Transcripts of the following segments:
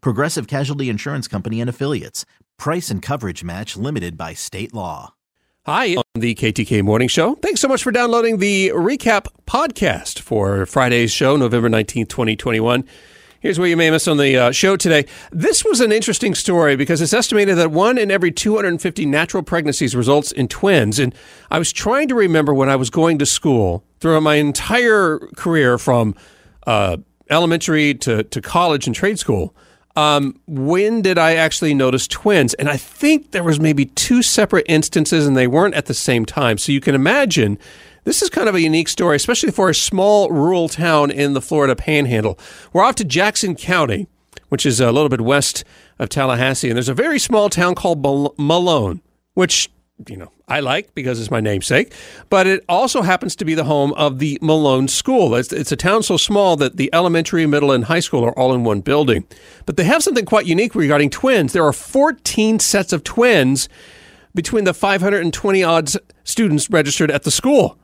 Progressive Casualty Insurance Company and Affiliates. Price and coverage match limited by state law. Hi, on the KTK Morning Show. Thanks so much for downloading the recap podcast for Friday's show, November 19th, 2021. Here's what you may miss on the uh, show today. This was an interesting story because it's estimated that one in every 250 natural pregnancies results in twins. And I was trying to remember when I was going to school throughout my entire career from uh, elementary to, to college and trade school. Um, when did I actually notice twins? And I think there was maybe two separate instances and they weren't at the same time. So you can imagine this is kind of a unique story, especially for a small rural town in the Florida panhandle. We're off to Jackson County, which is a little bit west of Tallahassee, and there's a very small town called Malone, which you know, I like because it's my namesake, but it also happens to be the home of the Malone School. It's, it's, a town so small that the elementary, middle, and high school are all in one building. But they have something quite unique regarding twins. There are 14 sets of twins between the 520 odds students registered at the school.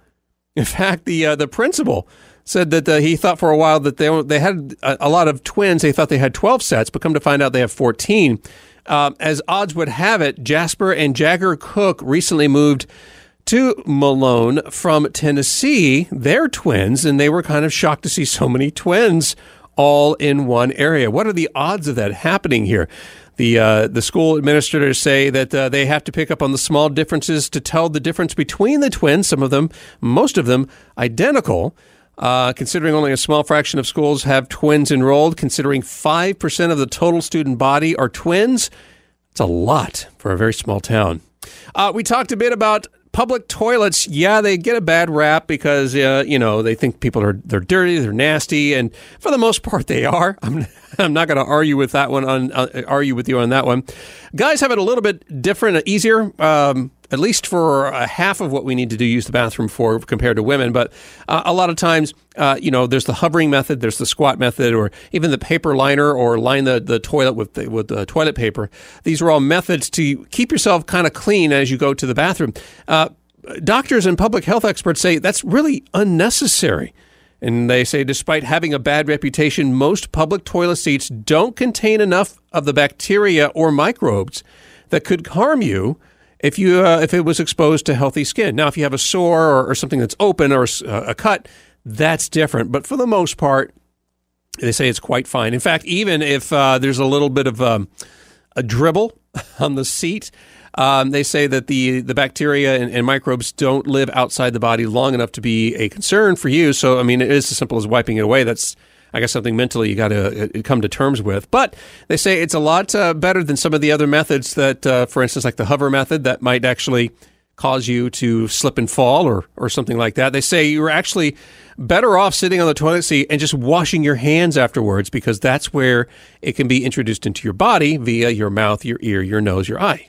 In fact, the uh, the principal said that uh, he thought for a while that they they had a, a, lot of twins. They thought they had 12 sets, but come to find out they have 14. Um, as odds would have it, Jasper and Jagger Cook recently moved to Malone from Tennessee. They're twins, and they were kind of shocked to see so many twins all in one area. What are the odds of that happening here? The uh, the school administrators say that uh, they have to pick up on the small differences to tell the difference between the twins. Some of them, most of them, identical. Uh, considering only a small fraction of schools have twins enrolled, considering five percent of the total student body are twins, it's a lot for a very small town. Uh, we talked a bit about public toilets, yeah, they get a bad rap because uh, you know they think people are they're dirty, they're nasty, and for the most part they are. I'm I'm not going to argue with that one on uh, argue with you on that one. Guys have it a little bit different, uh, easier. Um, at least for a half of what we need to do use the bathroom for compared to women. But uh, a lot of times, uh, you know, there's the hovering method, there's the squat method, or even the paper liner, or line the, the toilet with the, with the toilet paper. These are all methods to keep yourself kind of clean as you go to the bathroom. Uh, doctors and public health experts say that's really unnecessary. And they say, despite having a bad reputation, most public toilet seats don't contain enough of the bacteria or microbes that could harm you if you uh, if it was exposed to healthy skin. Now, if you have a sore or, or something that's open or a, uh, a cut, that's different. But for the most part, they say it's quite fine. In fact, even if uh, there's a little bit of um, a dribble on the seat, um, they say that the the bacteria and, and, microbes don't live outside the body long enough to be a concern for you. So, I mean, it is as simple as wiping it away. That's I guess something mentally you got to uh, come to terms with. But they say it's a lot uh, better than some of the other methods that, uh, for instance, like the hover method, that might actually cause you to slip and fall or or something like that. They say you're actually better off sitting on the toilet seat and just washing your hands afterwards because that's where it can be introduced into your body via your mouth, your ear, your nose, your eye.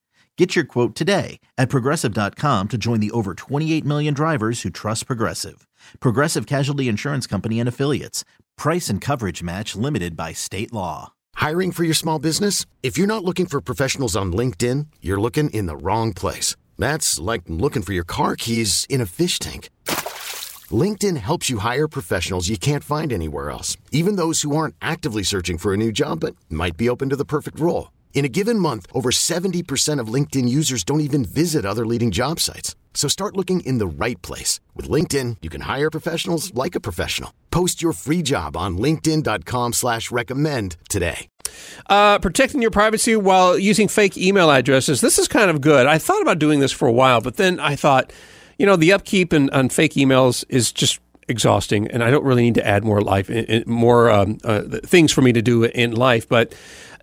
Get your quote today at progressive.com to join the over 28 million drivers who trust Progressive. Progressive Casualty Insurance Company and Affiliates. Price and coverage match limited by state law. Hiring for your small business? If you're not looking for professionals on LinkedIn, you're looking in the wrong place. That's like looking for your car keys in a fish tank. LinkedIn helps you hire professionals you can't find anywhere else, even those who aren't actively searching for a new job but might be open to the perfect role. In a given month, over 70% of LinkedIn users don't even visit other leading job sites. So start looking in the right place. With LinkedIn, you can hire professionals like a professional. Post your free job on linkedin.com slash recommend today. Uh, protecting your privacy while using fake email addresses. This is kind of good. I thought about doing this for a while, but then I thought, you know, the upkeep and, on fake emails is just exhausting, and I don't really need to add more life, more um, uh, things for me to do in life. But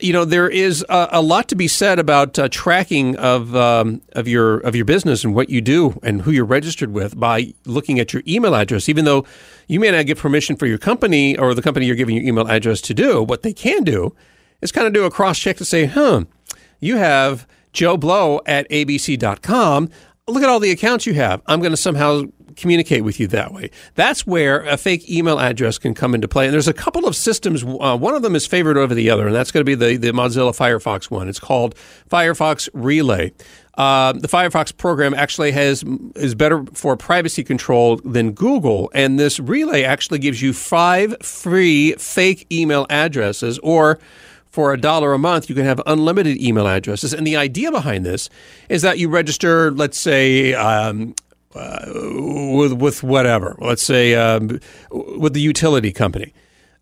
you know, there is a, a lot to be said about uh, tracking of um, of your of your business and what you do and who you're registered with by looking at your email address. Even though you may not get permission for your company or the company you're giving your email address to do, what they can do is kind of do a cross check to say, huh, you have Joe Blow at abc.com. Look at all the accounts you have. I'm going to somehow communicate with you that way. That's where a fake email address can come into play. And there's a couple of systems. Uh, one of them is favored over the other, and that's going to be the, the Mozilla Firefox one. It's called Firefox Relay. Uh, the Firefox program actually has is better for privacy control than Google, and this relay actually gives you five free fake email addresses, or for a dollar a month, you can have unlimited email addresses. And the idea behind this is that you register, let's say, um, uh, with with whatever. Let's say um, with the utility company.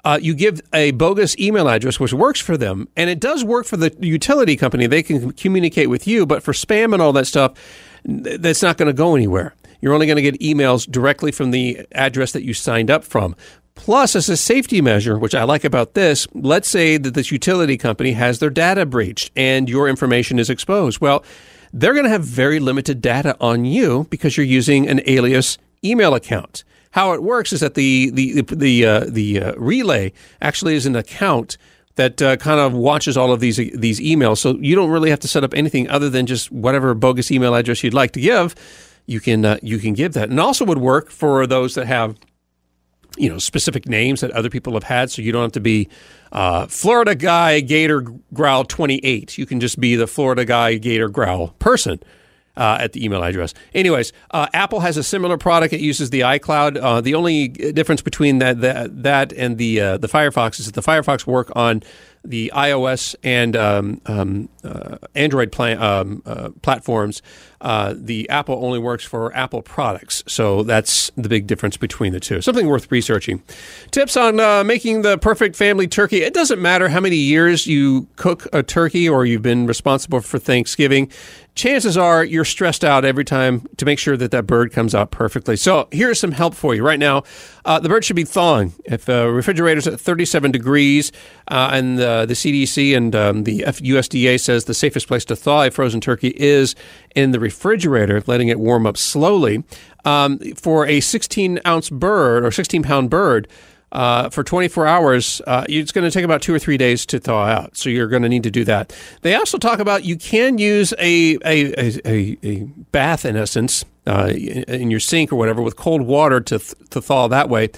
Uh, you give a bogus email address, which works for them, and it does work for the utility company. They can communicate with you, but for spam and all that stuff, that's not going to go anywhere. You're only going to get emails directly from the address that you signed up from. Plus, as a safety measure, which I like about this, let's say that this utility company has their data breached and your information is exposed. Well, they're going to have very limited data on you because you're using an alias email account. How it works is that the the the uh, the uh, relay actually is an account that uh, kind of watches all of these these emails. So you don't really have to set up anything other than just whatever bogus email address you'd like to give. You can uh, you can give that, and also would work for those that have you know specific names that other people have had, so you don't have to be uh, Florida guy Gator Growl twenty eight. You can just be the Florida guy Gator Growl person. Uh, at the email address. Anyways, uh, Apple has a similar product. It uses the iCloud. Uh, the only difference between that that, that and the uh, the Firefox is that the Firefox work on the iOS and um, um, uh, Android um, uh, platforms. Uh, the Apple only works for Apple products, so that's the big difference between the two. Something worth researching. Tips on uh, making the perfect family turkey. It doesn't matter how many years you cook a turkey or you've been responsible for Thanksgiving chances are you're stressed out every time to make sure that that bird comes out perfectly. So here's some help for you right now. Uh, the bird should be thawing. If the uh, refrigerator's at 37 degrees, uh, and the, the CDC and um, the USDA says the safest place to thaw a frozen turkey is in the refrigerator, letting it warm up slowly. Um, for a 16 ounce bird or 16 pound bird, uh, for 24 hours, uh, it's going to take about two or three days to thaw out. So you're going to need to do that. They also talk about you can use a, a, a, a bath, in essence, uh, in your sink or whatever, with cold water to, th- to thaw that way.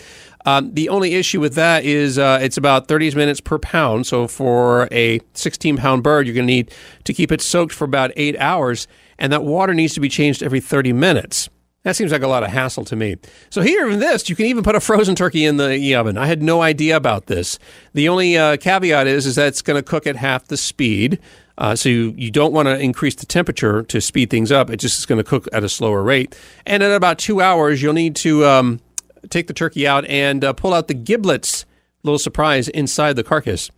Um, the only issue with that is uh, it's about 30 minutes per pound. So for a 16 pound bird, you're going to need to keep it soaked for about eight hours, and that water needs to be changed every 30 minutes. That seems like a lot of hassle to me. So here in this, you can even put a frozen turkey in the oven. I had no idea about this. The only uh, caveat is is that it's going to cook at half the speed. Uh, so you, you don't want to increase the temperature to speed things up. It just is going to cook at a slower rate. And in about two hours, you'll need to um, take the turkey out and uh, pull out the giblets. Little surprise inside the carcass.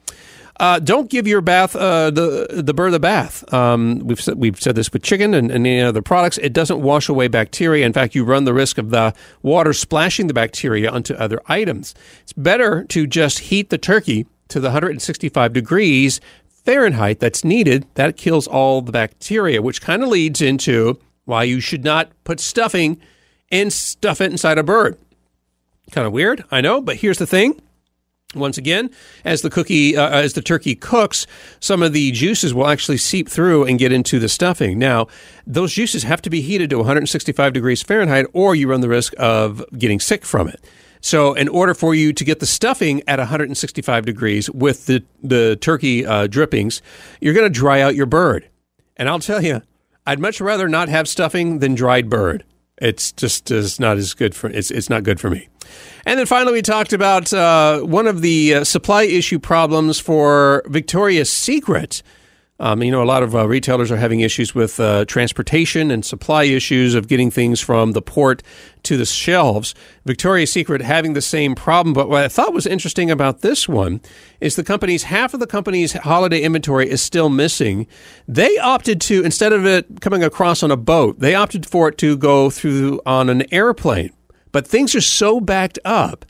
Uh, don't give your bath uh, the the bird a bath. Um, we've said, we've said this with chicken and, and any other products. It doesn't wash away bacteria. In fact, you run the risk of the water splashing the bacteria onto other items. It's better to just heat the turkey to the 165 degrees Fahrenheit that's needed, that kills all the bacteria, which kind of leads into why you should not put stuffing and stuff it inside a bird. Kind of weird, I know, but here's the thing. Once again, as the cookie, uh, as the turkey cooks, some of the juices will actually seep through and get into the stuffing. Now, those juices have to be heated to 165 degrees Fahrenheit, or you run the risk of getting sick from it. So, in order for you to get the stuffing at 165 degrees with the the turkey uh, drippings, you're going to dry out your bird. And I'll tell you, I'd much rather not have stuffing than dried bird. It's just is not as good for it's it's not good for me. And then finally, we talked about uh, one of the uh, supply issue problems for Victoria's Secret. Um, you know, a lot of uh, retailers are having issues with uh, transportation and supply issues of getting things from the port to the shelves. Victoria's Secret having the same problem. But what I thought was interesting about this one is the company's half of the company's holiday inventory is still missing. They opted to, instead of it coming across on a boat, they opted for it to go through on an airplane. But things are so backed up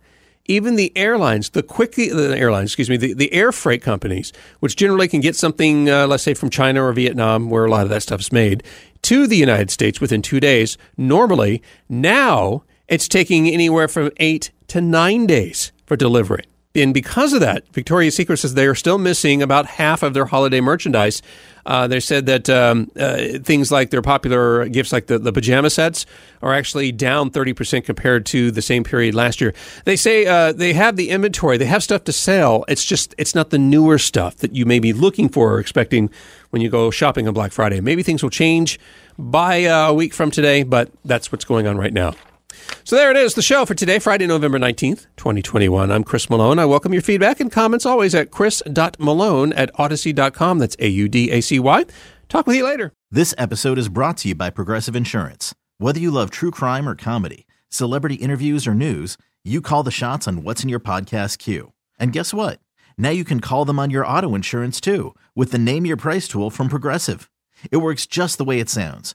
even the airlines, the quick the airlines, excuse me, the, the air freight companies, which generally can get something, uh, let's say from China or Vietnam, where a lot of that stuff is made, to the United States within two days. Normally, now it's taking anywhere from eight to nine days for delivery. And because of that, Victoria's Secret says they are still missing about half of their holiday merchandise. Uh, they said that um, uh, things like their popular gifts, like the, the pajama sets, are actually down 30% compared to the same period last year. They say uh, they have the inventory, they have stuff to sell. It's just, it's not the newer stuff that you may be looking for or expecting when you go shopping on Black Friday. Maybe things will change by uh, a week from today, but that's what's going on right now. So there it is, the show for today, Friday, November 19th, 2021. I'm Chris Malone. I welcome your feedback and comments always at chris.malone at audacy.com. That's A U D A C Y. Talk with you later. This episode is brought to you by Progressive Insurance. Whether you love true crime or comedy, celebrity interviews or news, you call the shots on what's in your podcast queue. And guess what? Now you can call them on your auto insurance too with the Name Your Price tool from Progressive. It works just the way it sounds